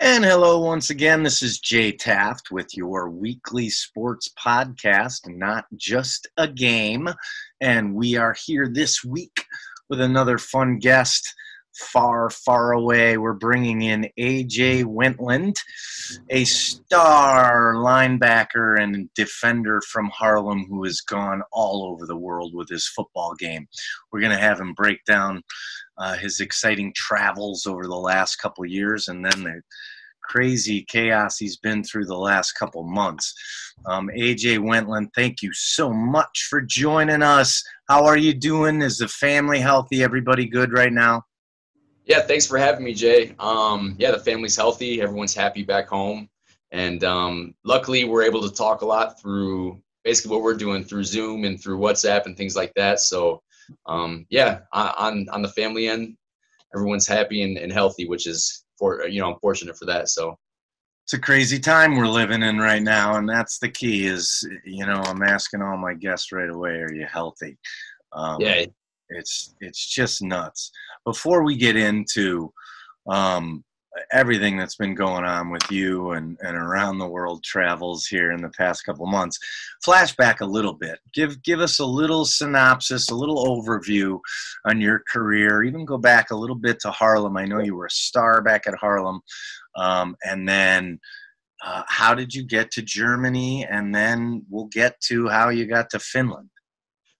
And hello once again. This is Jay Taft with your weekly sports podcast, Not Just a Game. And we are here this week with another fun guest far, far away. We're bringing in AJ Wentland, a star linebacker and defender from Harlem who has gone all over the world with his football game. We're going to have him break down uh, his exciting travels over the last couple years and then the crazy chaos he's been through the last couple months. Um, AJ Wentland, thank you so much for joining us. How are you doing? Is the family healthy? Everybody good right now? Yeah, thanks for having me, Jay. Um, yeah, the family's healthy. Everyone's happy back home. And um, luckily, we're able to talk a lot through basically what we're doing through Zoom and through WhatsApp and things like that. So, um, yeah, on, on the family end, everyone's happy and, and healthy, which is, for you know, I'm fortunate for that. So, it's a crazy time we're living in right now and that's the key is you know i'm asking all my guests right away are you healthy um, yeah it's it's just nuts. Before we get into um, everything that's been going on with you and, and around the world travels here in the past couple months, flashback a little bit. Give give us a little synopsis, a little overview on your career. Even go back a little bit to Harlem. I know you were a star back at Harlem, um, and then. Uh, how did you get to Germany? And then we'll get to how you got to Finland.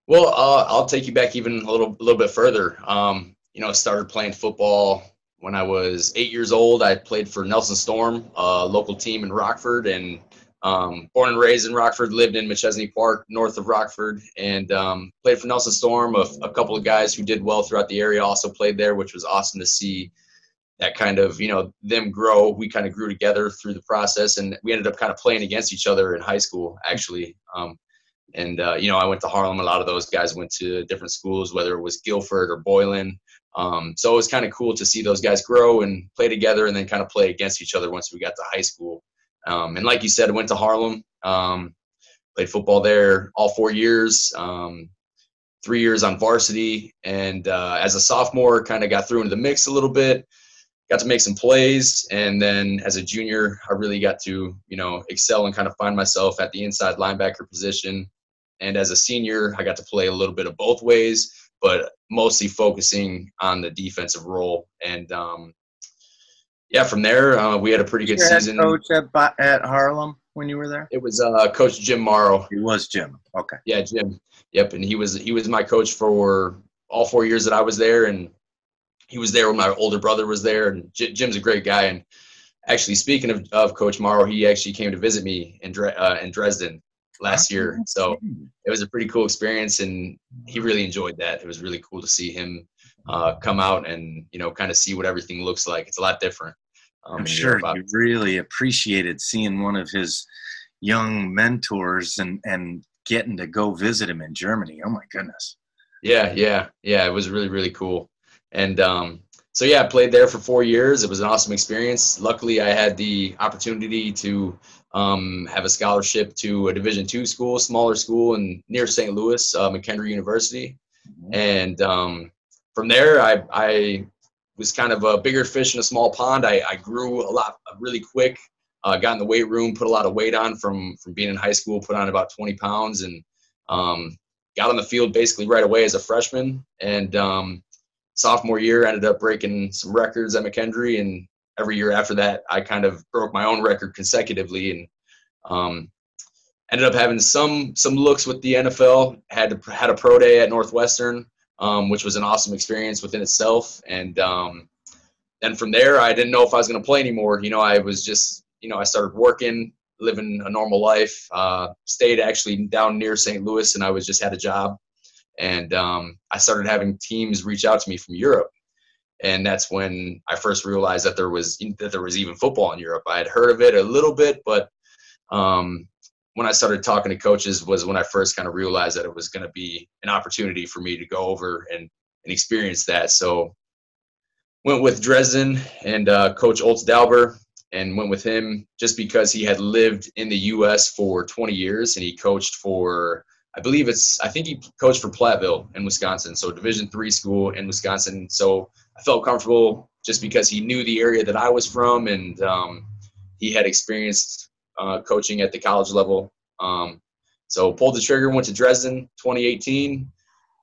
Well, uh, I'll take you back even a little, little bit further. Um, you know, I started playing football when I was eight years old. I played for Nelson Storm, a local team in Rockford, and um, born and raised in Rockford, lived in Machesney Park, north of Rockford, and um, played for Nelson Storm. A, a, couple of guys who did well throughout the area also played there, which was awesome to see. That kind of, you know, them grow. We kind of grew together through the process, and we ended up kind of playing against each other in high school, actually. Um, and uh, you know, I went to Harlem. A lot of those guys went to different schools, whether it was Guilford or Boylan. Um, so it was kind of cool to see those guys grow and play together, and then kind of play against each other once we got to high school. Um, and like you said, I went to Harlem, um, played football there all four years, um, three years on varsity, and uh, as a sophomore, kind of got through into the mix a little bit. Got to make some plays, and then as a junior, I really got to you know excel and kind of find myself at the inside linebacker position. And as a senior, I got to play a little bit of both ways, but mostly focusing on the defensive role. And um, yeah, from there, uh, we had a pretty good Your season. coach at, at Harlem when you were there? It was uh, Coach Jim Morrow. He was Jim. Okay. Yeah, Jim. Yep, and he was he was my coach for all four years that I was there, and he was there when my older brother was there. And J- Jim's a great guy. And actually, speaking of, of Coach Morrow, he actually came to visit me in Dre- uh, in Dresden last year. So it was a pretty cool experience, and he really enjoyed that. It was really cool to see him uh, come out and you know kind of see what everything looks like. It's a lot different. Um, I'm sure he really appreciated seeing one of his young mentors and and getting to go visit him in Germany. Oh my goodness. Yeah, yeah, yeah. It was really really cool, and um, so yeah, I played there for four years. It was an awesome experience. Luckily, I had the opportunity to um, have a scholarship to a Division two school, smaller school in near St. Louis, uh, McKendree University, mm-hmm. and um, from there, I, I was kind of a bigger fish in a small pond. I, I grew a lot, really quick. Uh, got in the weight room, put a lot of weight on from from being in high school. Put on about 20 pounds, and um, got on the field basically right away as a freshman. And um, sophomore year, ended up breaking some records at McKendree, and every year after that, I kind of broke my own record consecutively and um, ended up having some some looks with the NFL. Had had a pro day at Northwestern, um, which was an awesome experience within itself. And um, then from there, I didn't know if I was going to play anymore. You know, I was just you know I started working, living a normal life. Uh, stayed actually down near St. Louis, and I was just had a job. And um, I started having teams reach out to me from Europe and that's when I first realized that there was that there was even football in Europe. I had heard of it a little bit, but um, when I started talking to coaches was when I first kind of realized that it was going to be an opportunity for me to go over and, and experience that. So went with Dresden and uh, Coach Olds Dauber and went with him just because he had lived in the U.S. for 20 years and he coached for I believe it's I think he coached for Platteville in Wisconsin, so Division three school in Wisconsin. So I felt comfortable just because he knew the area that I was from and um, he had experienced uh, coaching at the college level. Um, so pulled the trigger, went to Dresden 2018,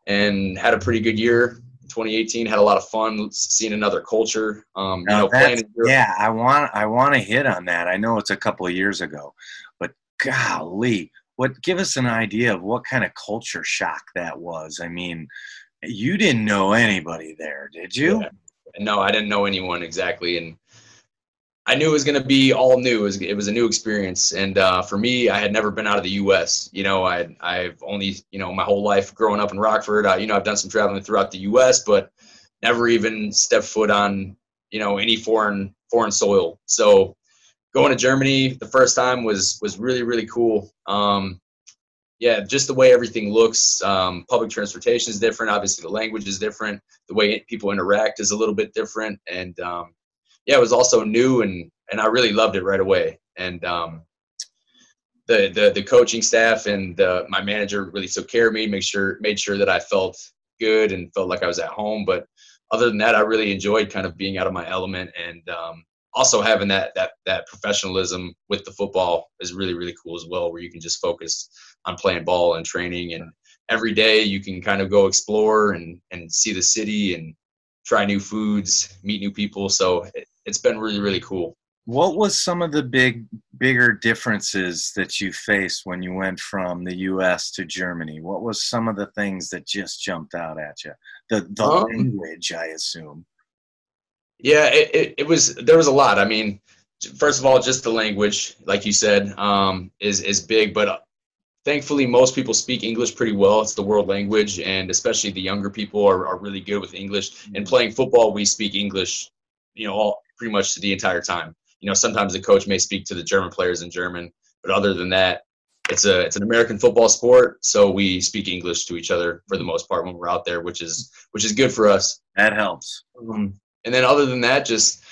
and had a pretty good year. 2018 had a lot of fun seeing another culture. Um, you know, playing yeah, I want I want to hit on that. I know it's a couple of years ago, but golly, what give us an idea of what kind of culture shock that was? I mean, you didn't know anybody there, did you? Yeah. No, I didn't know anyone exactly, and I knew it was going to be all new. It was, it was a new experience, and uh, for me, I had never been out of the U.S. You know, I I've only you know my whole life growing up in Rockford. Uh, you know, I've done some traveling throughout the U.S., but never even stepped foot on you know any foreign foreign soil. So going to Germany the first time was was really really cool. Um, yeah, just the way everything looks. Um, public transportation is different. Obviously, the language is different. The way people interact is a little bit different, and um, yeah, it was also new and and I really loved it right away. And um, the the the coaching staff and uh, my manager really took care of me, make sure made sure that I felt good and felt like I was at home. But other than that, I really enjoyed kind of being out of my element and um, also having that that that professionalism with the football is really really cool as well, where you can just focus on playing ball and training and every day you can kind of go explore and and see the city and try new foods, meet new people. So it, it's been really really cool. What was some of the big bigger differences that you faced when you went from the U.S. to Germany? What was some of the things that just jumped out at you? The the um, language, I assume. Yeah, it, it, it, was there was a lot. I mean, first of all, just the language, like you said, um, is is big. But thankfully, most people speak English pretty well. It's the world language, and especially the younger people are, are really good with English. And playing football, we speak English, you know, all pretty much the entire time. You know, sometimes the coach may speak to the German players in German, but other than that, it's a it's an American football sport, so we speak English to each other for the most part when we're out there, which is which is good for us. That helps. Um, and then other than that, just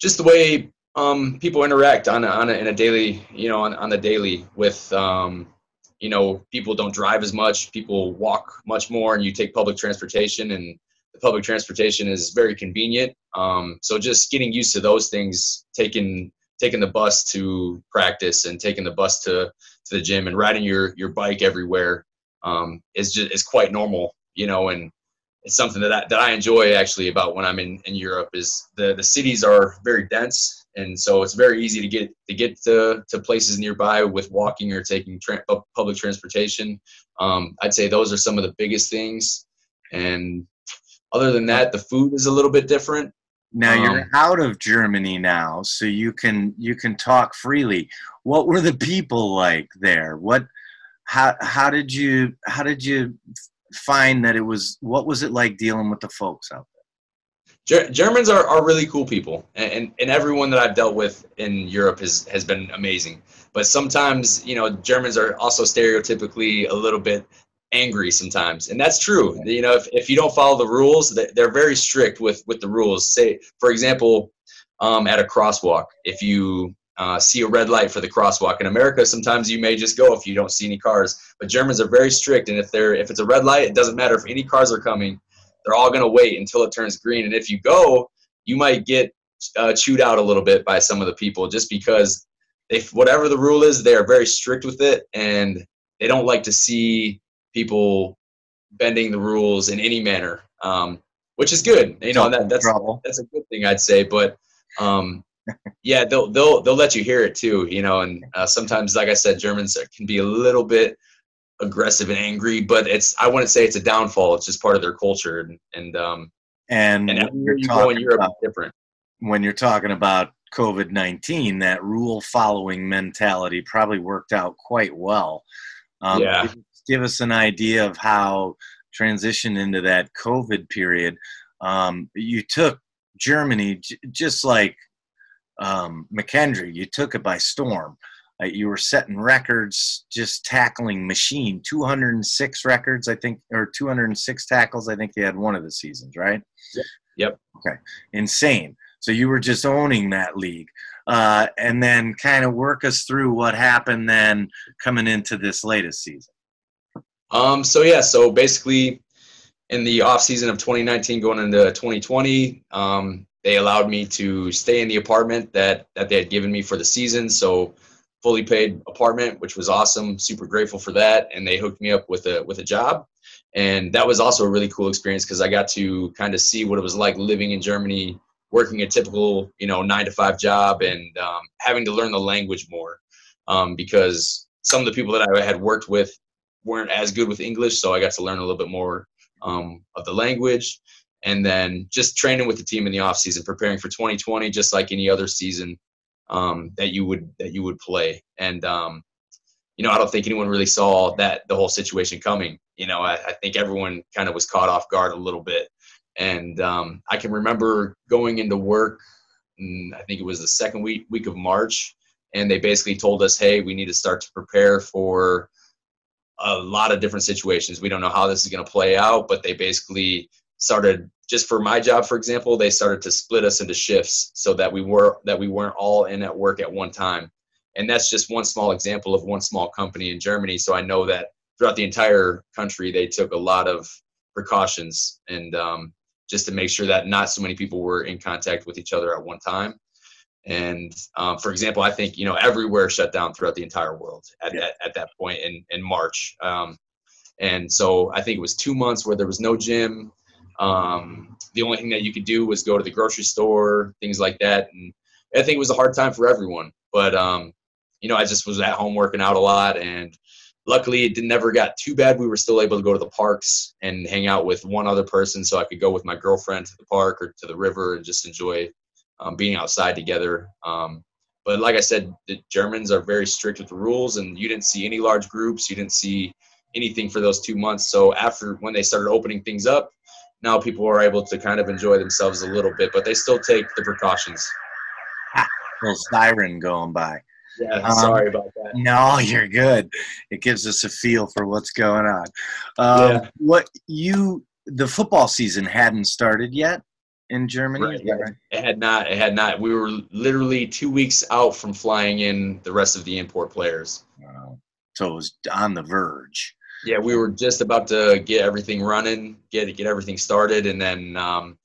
just the way um, people interact on a, on a, in a daily, you know, on, on the daily with um, you know, people don't drive as much, people walk much more, and you take public transportation, and the public transportation is very convenient. Um, so just getting used to those things, taking taking the bus to practice and taking the bus to, to the gym and riding your your bike everywhere um, is just is quite normal, you know, and it's something that I, that I enjoy actually about when I'm in, in Europe is the, the cities are very dense and so it's very easy to get to get to, to places nearby with walking or taking tra- public transportation. Um, I'd say those are some of the biggest things, and other than that, the food is a little bit different. Now you're um, out of Germany now, so you can you can talk freely. What were the people like there? What how how did you how did you find that it was what was it like dealing with the folks out there? Germans are, are really cool people, and, and everyone that I've dealt with in Europe has, has been amazing. But sometimes, you know, Germans are also stereotypically a little bit angry sometimes, and that's true. You know, if, if you don't follow the rules, they're very strict with with the rules. Say, for example, um, at a crosswalk, if you uh, see a red light for the crosswalk in America, sometimes you may just go if you don't see any cars. But Germans are very strict, and if they're if it's a red light, it doesn't matter if any cars are coming they're all going to wait until it turns green. And if you go, you might get uh, chewed out a little bit by some of the people just because they, whatever the rule is, they are very strict with it and they don't like to see people bending the rules in any manner, um, which is good. You know, that, that's that's a good thing I'd say. But um, yeah, they'll they'll they'll let you hear it too. You know, and uh, sometimes, like I said, Germans can be a little bit aggressive and angry, but it's I wouldn't say it's a downfall. It's just part of their culture, and and um, and, and everywhere you go in Europe about, different. When you're talking about COVID nineteen, that rule following mentality probably worked out quite well. Um, yeah. Give, give us an idea of how transition into that COVID period. Um, you took Germany j- just like um, McKendree. You took it by storm. Uh, you were setting records, just tackling machine. 206 records, I think, or 206 tackles. I think you had one of the seasons, right? Yep. yep. Okay. Insane. So you were just owning that league. Uh, and then kind of work us through what happened then coming into this latest season. Um, so yeah, so basically in the off season of 2019 going into 2020, um, they allowed me to stay in the apartment that that they had given me for the season. So fully paid apartment, which was awesome. Super grateful for that. And they hooked me up with a with a job, and that was also a really cool experience because I got to kind of see what it was like living in Germany, working a typical you know nine to five job, and um, having to learn the language more um, because some of the people that I had worked with weren't as good with English, so I got to learn a little bit more um, of the language and then just training with the team in the off season, preparing for 2020, just like any other season um, that you would that you would play. And um, you know, I don't think anyone really saw that the whole situation coming. You know, I, I think everyone kind of was caught off guard a little bit. And um, I can remember going into work. I think it was the second week week of March, and they basically told us, "Hey, we need to start to prepare for a lot of different situations. We don't know how this is going to play out, but they basically started just for my job for example they started to split us into shifts so that we were that we weren't all in at work at one time. And that's just one small example of one small company in germany. So i know that throughout the entire country they took a lot of precautions and um, just to make sure that not so many people were in contact with each other at one time. And um, for example i think you know everywhere shut down throughout the entire world at, yeah. at, at, that point in, in march. Um, and so i think it was two months where there was no gym um, the only thing that you could do was go to the grocery store, things like that. And I think it was a hard time for everyone. But um, you know, I just was at home working out a lot, and luckily it never got too bad. We were still able to go to the parks and hang out with one other person, so I could go with my girlfriend to the park or to the river and just enjoy um, being outside together. Um, but like I said, the Germans are very strict with the rules, and you didn't see any large groups. You didn't see anything for those two months. So after when they started opening things up, now people are able to kind of enjoy themselves a little bit, but they still take the precautions. Ha, little siren going by. Yeah, um, sorry about that. No, you're good. It gives us a feel for what's going on. Um, yeah. What you the football season hadn't started yet in Germany. Right, yeah. right? It had not. It had not. We were literally two weeks out from flying in the rest of the import players. Wow. So it was on the verge. Yeah, we were just about to get everything running, get get everything started, and then um,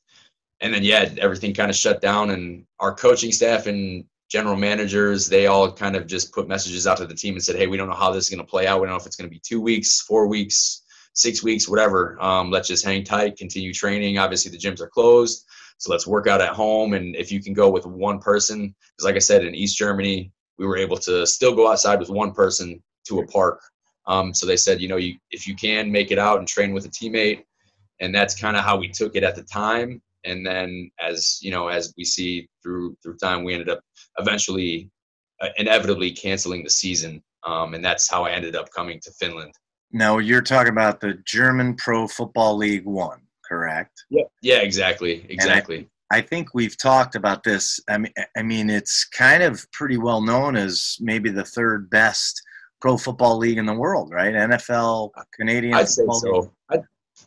and then yeah, everything kind of shut down. And our coaching staff and general managers, they all kind of just put messages out to the team and said, "Hey, we don't know how this is going to play out. We don't know if it's going to be two weeks, four weeks, six weeks, whatever. Um, let's just hang tight, continue training. Obviously, the gyms are closed, so let's work out at home. And if you can go with one person, because like I said, in East Germany, we were able to still go outside with one person to a park um, so they said, you know, you, if you can make it out and train with a teammate, and that's kind of how we took it at the time. And then as you know, as we see through through time, we ended up eventually, uh, inevitably canceling the season, um, and that's how I ended up coming to Finland. Now you're talking about the German Pro Football League One, correct? Yeah, yeah, exactly, exactly. I think we've talked about this. I mean, I mean, it's kind of pretty well known as maybe the third best pro football league in the world, right? NFL, Canadian. I'd say so. I'd,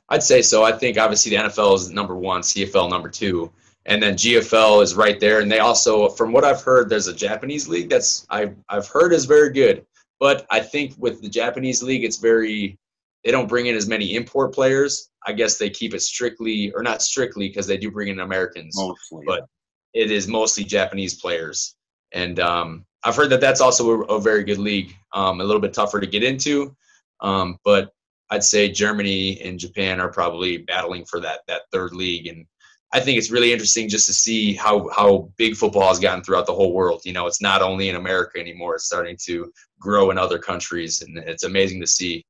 I'd, say so. I think obviously the NFL is number one, CFL number two, and then GFL is right there. And they also, from what I've heard, there's a Japanese league that's I've I've heard is very good. But I think with the Japanese league, it's very they don't bring in as many import players. I guess they keep it strictly, or not strictly, because they do bring in Americans. Mostly, but it is mostly Japanese players. And um, I've heard that that's also a, a very good league. Um, a little bit tougher to get into, um, but I'd say Germany and Japan are probably battling for that that third league. And I think it's really interesting just to see how how big football has gotten throughout the whole world. You know, it's not only in America anymore; it's starting to grow in other countries, and it's amazing to see.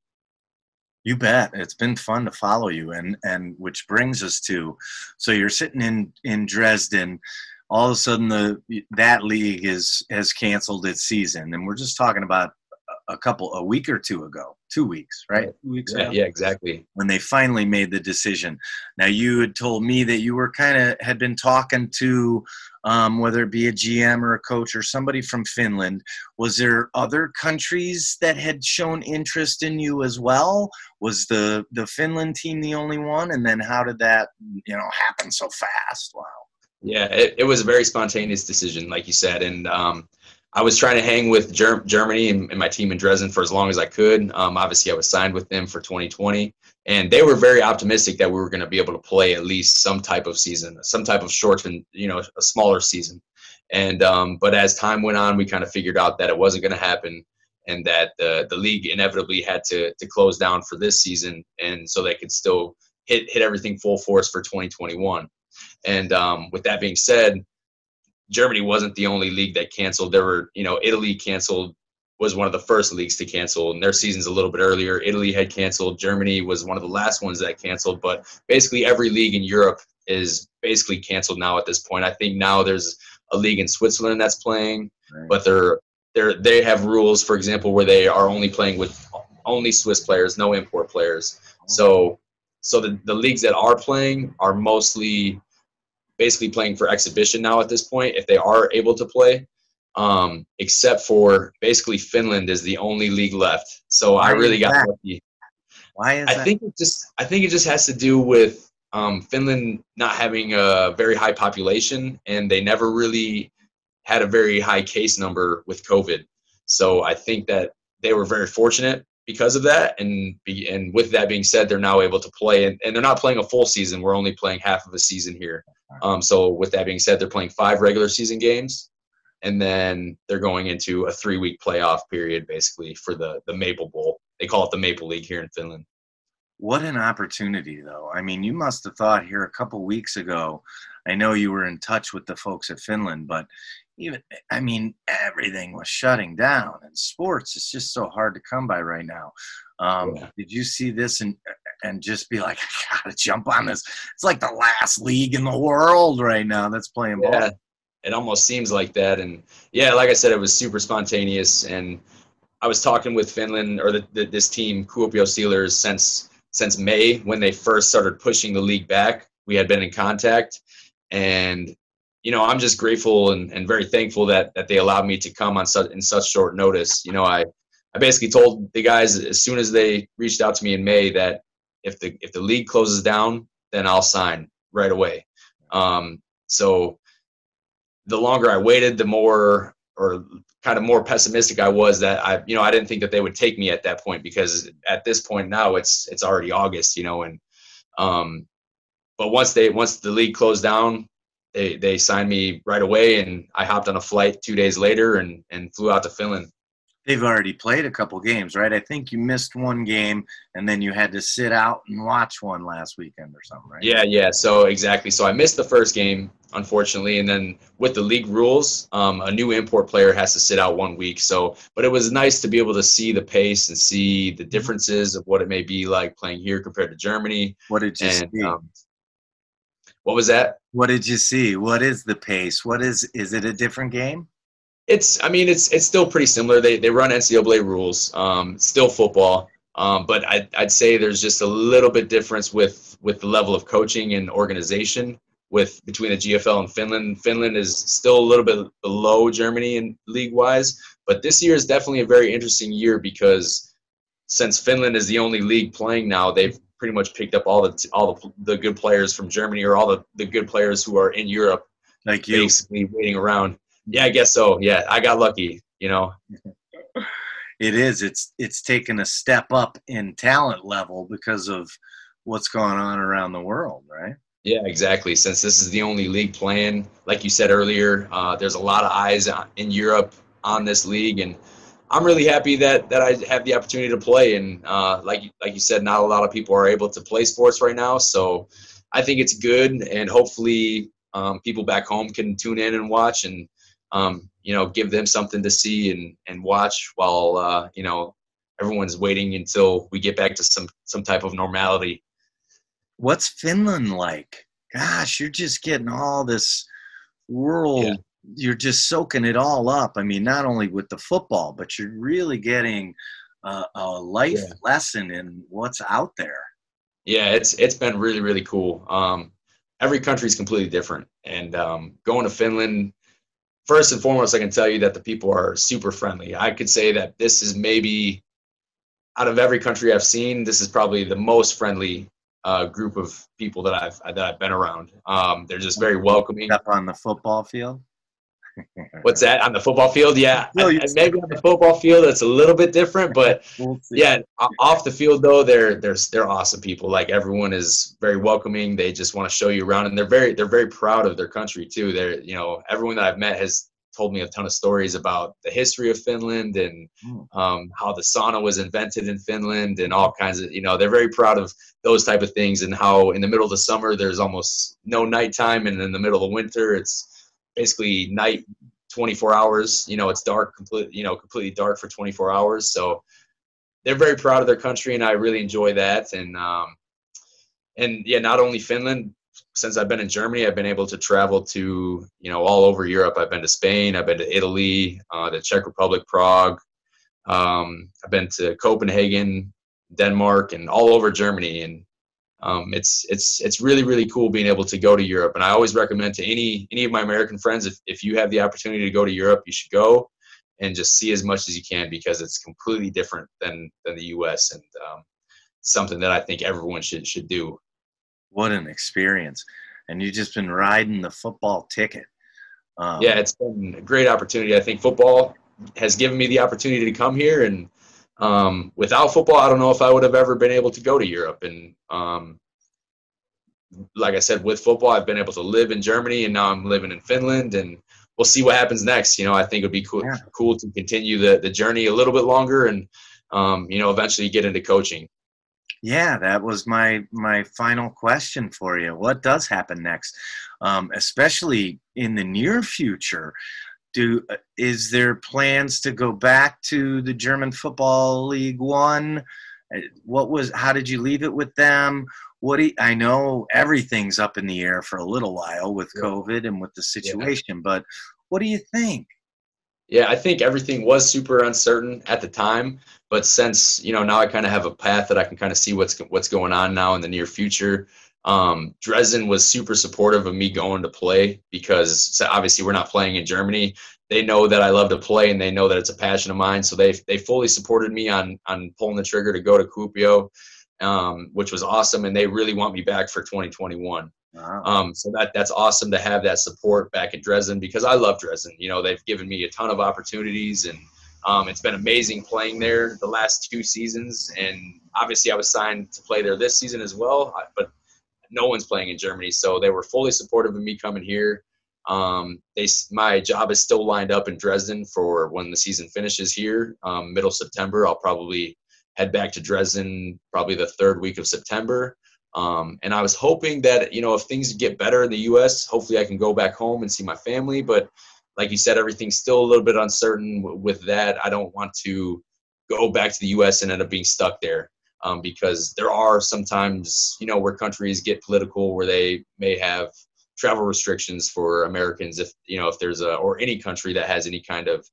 You bet. It's been fun to follow you, and and which brings us to, so you're sitting in in Dresden all of a sudden the that league is has canceled its season. And we're just talking about a couple a week or two ago two weeks right? Two weeks yeah, ago, yeah exactly. When they finally made the decision. Now you had told me that you were kind of had been talking to um, whether it be a gm or a coach or somebody from finland. Was there other countries that had shown interest in you as well? Was the the finland team the only one? And then how did that you know happen so fast? Wow yeah, it, it was a very spontaneous decision, like you said, and um, I was trying to hang with Ger- Germany and, and, my team in Dresden for as long as I could. Um, obviously, I was signed with them for 2020, and they were very optimistic that we were going to be able to play at least some type of season, some type of shortened, you know, a smaller season. And um, but as time went on, we kind of figured out that it wasn't going to happen, and that the the league inevitably had to to close down for this season, and so they could still hit hit everything full force for 2021. And um, with that being said, Germany wasn't the only league that canceled. There were, you know, Italy canceled was one of the first leagues to cancel, and their season's a little bit earlier. Italy had canceled. Germany was one of the last ones that canceled. But basically, every league in Europe is basically canceled now at this point. I think now there's a league in Switzerland that's playing, right. but they're they're they have rules, for example, where they are only playing with only Swiss players, no import players. Oh. So so the, the leagues that are playing are mostly basically playing for exhibition now at this point if they are able to play um, except for basically Finland is the only league left. So Why I really got that? lucky. Why is I that? think it just I think it just has to do with um, Finland not having a very high population, and they never really had a very high case number with COVID. So I think that they were very fortunate because of that. And be, and with that being said, they're now able to play, and, and they're not playing a full season. We're only playing half of a season here. Um, so with that being said, they're playing five regular season games and then they're going into a three week playoff period basically for the the Maple Bowl. They call it the Maple League here in Finland. What an opportunity, though. I mean, you must have thought here a couple weeks ago. I know you were in touch with the folks at Finland, but even I mean, everything was shutting down, and sports is just so hard to come by right now. Um, yeah. Did you see this and and just be like, I gotta jump on this? It's like the last league in the world right now that's playing ball. Yeah it almost seems like that. And yeah, like I said, it was super spontaneous. And I was talking with Finland or the, the, this team, Kuopio Steelers, since since May when they first started pushing the league back. We had been in contact, and you know, I'm just grateful and, and very thankful that that they allowed me to come on such in such short notice. You know, I I basically told the guys as soon as they reached out to me in May that if the if the league closes down, then I'll sign right away. Um, so the longer I waited, the more or kind of more pessimistic I was that I, you know, I didn't think that they would take me at that point because at this point now it's it's already August, you know, and um, but once they once the league closed down, they they signed me right away, and I hopped on a flight two days later and and flew out to Finland they've already played a couple games, right? I think you missed one game and then you had to sit out and watch one last weekend or something, right? Yeah, yeah. So exactly. So I missed the first game, unfortunately, and then with the league rules, um, a new import player has to sit out one week. So, but it was nice to be able to see the pace and see the differences of what it may be like playing here compared to Germany. What did you and, see? Um, what was that? What did you see? What is the pace? What is is it a different game? It's, I mean, it's it's still pretty similar. They they run NCAA rules, um, still football, um, but I, I'd say there's just a little bit difference with with the level of coaching and organization with between the GFL and Finland. Finland is still a little bit below Germany in league wise, but this year is definitely a very interesting year because since Finland is the only league playing now, they've pretty much picked up all the all the, the good players from Germany or all the, the good players who are in Europe, like you, basically waiting around. Yeah, I guess so. Yeah, I got lucky. You know. It is. It's it's taken a step up in talent level because of what's going on around the world, right? Yeah, exactly. Since this is the only league playing, like you said earlier, uh, there's a lot of eyes in Europe on this league, and I'm really happy that that I have the opportunity to play. And uh, like like you said, not a lot of people are able to play sports right now, so I think it's good, and hopefully um, people back home can tune in and watch and um, you know, give them something to see and, and watch while, uh, you know, everyone's waiting until we get back to some, some type of normality. What's Finland like? Gosh, you're just getting all this world. Yeah. You're just soaking it all up. I mean, not only with the football, but you're really getting a, a life yeah. lesson in what's out there. Yeah, it's it's been really really cool. Um, every country is completely different, and um, going to Finland first and foremost, I can tell you that the people are super friendly. I could say that this is maybe out of every country I've seen, this is probably the most friendly uh, group of people that I've that I've been around. Um, they're just very welcoming. Up on the football field. What's that on the football field? Yeah, maybe on the football field it's a little bit different, but yeah, off the field though, they're they're they're awesome people. Like everyone is very welcoming. They just want to show you around, and they're very they're very proud of their country too. They're you know everyone that I've met has told me a ton of stories about the history of Finland and hmm. um, how the sauna was invented in Finland and all kinds of you know they're very proud of those type of things and how in the middle of the summer there's almost no nighttime and in the middle of winter it's basically night 24 hours you know it's dark complete you know completely dark for 24 hours so they're very proud of their country and I really enjoy that and um, and yeah not only Finland since I've been in Germany, I've been able to travel to you know all over Europe. I've been to Spain, I've been to Italy, uh, the Czech Republic, Prague. Um, I've been to Copenhagen, Denmark, and all over Germany. And um, it's it's it's really really cool being able to go to Europe. And I always recommend to any any of my American friends if if you have the opportunity to go to Europe, you should go and just see as much as you can because it's completely different than than the U.S. and um, something that I think everyone should should do. What an experience. And you've just been riding the football ticket. Um, yeah, it's been a great opportunity. I think football has given me the opportunity to come here. And um, without football, I don't know if I would have ever been able to go to Europe. And um, like I said, with football, I've been able to live in Germany and now I'm living in Finland. And we'll see what happens next. You know, I think it'd be cool, yeah. cool to continue the, the journey a little bit longer and, um, you know, eventually get into coaching. Yeah, that was my my final question for you. What does happen next, um, especially in the near future? Do is there plans to go back to the German Football League One? Uh, what was? How did you leave it with them? What do you, I know everything's up in the air for a little while with COVID and with the situation, yeah. but what do you think? Yeah, I think everything was super uncertain at the time, but since you know now I kind of have a path that I can kind of see what's what's going on now in the near future. Um, Dresden was super supportive of me going to play because obviously we're not playing in Germany. They know that I love to play and they know that it's a passion of mine. So they they fully supported me on on pulling the trigger to go to Kuopio, um, which was awesome. And they really want me back for 2021. Wow. Um, so that that's awesome to have that support back in Dresden because I love Dresden. You know, they've given me a ton of opportunities and um, it's been amazing playing there the last two seasons. And obviously, I was signed to play there this season as well, but no one's playing in Germany, so they were fully supportive of me coming here. Um, they, my job is still lined up in Dresden for when the season finishes here, um, middle September. I'll probably head back to Dresden probably the third week of September. Um, and I was hoping that, you know, if things get better in the U.S., hopefully I can go back home and see my family. But like you said, everything's still a little bit uncertain with that. I don't want to go back to the U.S. and end up being stuck there um, because there are sometimes, you know, where countries get political where they may have travel restrictions for Americans if, you know, if there's a, or any country that has any kind of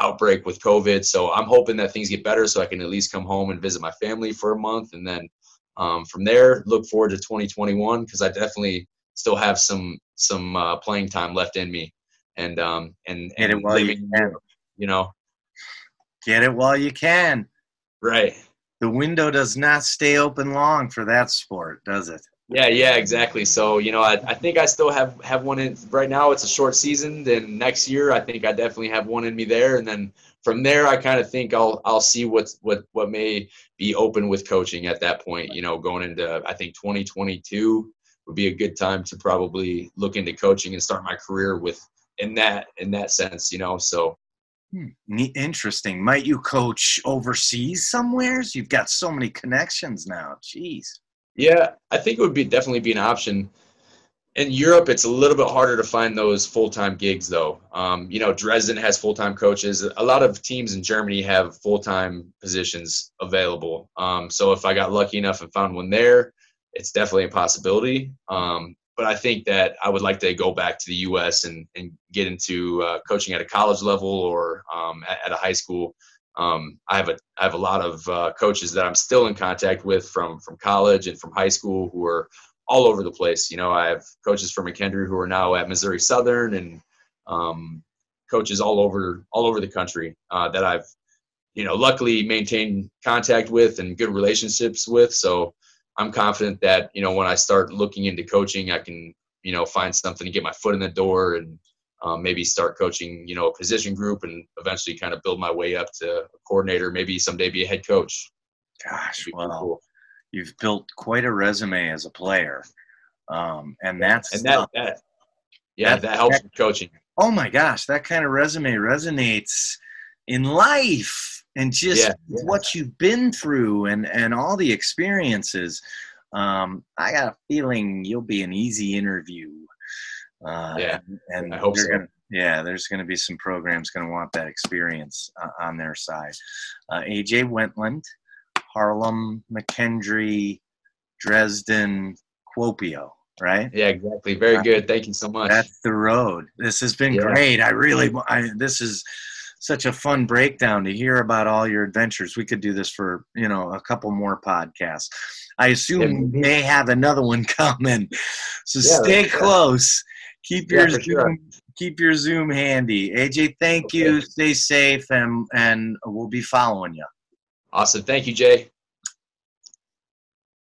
outbreak with COVID. So I'm hoping that things get better so I can at least come home and visit my family for a month and then um, from there, look forward to 2021 because I definitely still have some some uh, playing time left in me, and um, and, and it while living, you, you know, get it while you can. Right. The window does not stay open long for that sport, does it? Yeah, yeah, exactly. So you know, I, I think I still have have one in right now. It's a short season. Then next year, I think I definitely have one in me there, and then from there, I kind of think I'll I'll see what's what what may be open with coaching at that point. You know, going into I think 2022 would be a good time to probably look into coaching and start my career with in that in that sense. You know, so. Hmm. Interesting. Might you coach overseas somewheres? You've got so many connections now. Jeez. Yeah, I think it would be definitely be an option in Europe, it's a little bit harder to find those full time gigs, though. Um, you know, Dresden has full time coaches. A lot of teams in Germany have full time positions available. Um, so if I got lucky enough and found one there, it's definitely a possibility. Um, but I think that I would like to go back to the U.S. and, and get into uh, coaching at a college level or um, at, at, a high school. Um, I have a I have a lot of uh, coaches that I'm still in contact with from from college and from high school who are all over the place. You know, I have coaches from McKendree who are now at Missouri Southern, and um, coaches all over all over the country uh, that I've you know luckily maintained contact with and good relationships with. So I'm confident that you know when I start looking into coaching, I can you know find something to get my foot in the door and um, maybe start coaching, you know, a position group and eventually kind of build my way up to a coordinator, maybe someday be a head coach. Gosh, well, cool. you've built quite a resume as a player. Um, and that's and that, that yeah, that, that helps that, coaching. Oh my gosh, that kind of resume resonates in life and just yeah, yeah. what you've been through and and all the experiences. Um, I got a feeling you'll be an easy interview. Uh, yeah, and, and I hope so. Gonna, yeah, there's going to be some programs going to want that experience uh, on their side. Uh, AJ Wentland, Harlem, McKendree, Dresden, Kuopio right? Yeah, exactly. Very good. Thank you so much. That's the road. This has been yeah. great. I really, I, this is such a fun breakdown to hear about all your adventures. We could do this for, you know, a couple more podcasts. I assume yeah. you may have another one coming. So yeah, stay close. Keep your Zoom, sure. keep your Zoom handy. AJ, thank okay. you. Stay safe and and we'll be following you. Awesome. Thank you, Jay.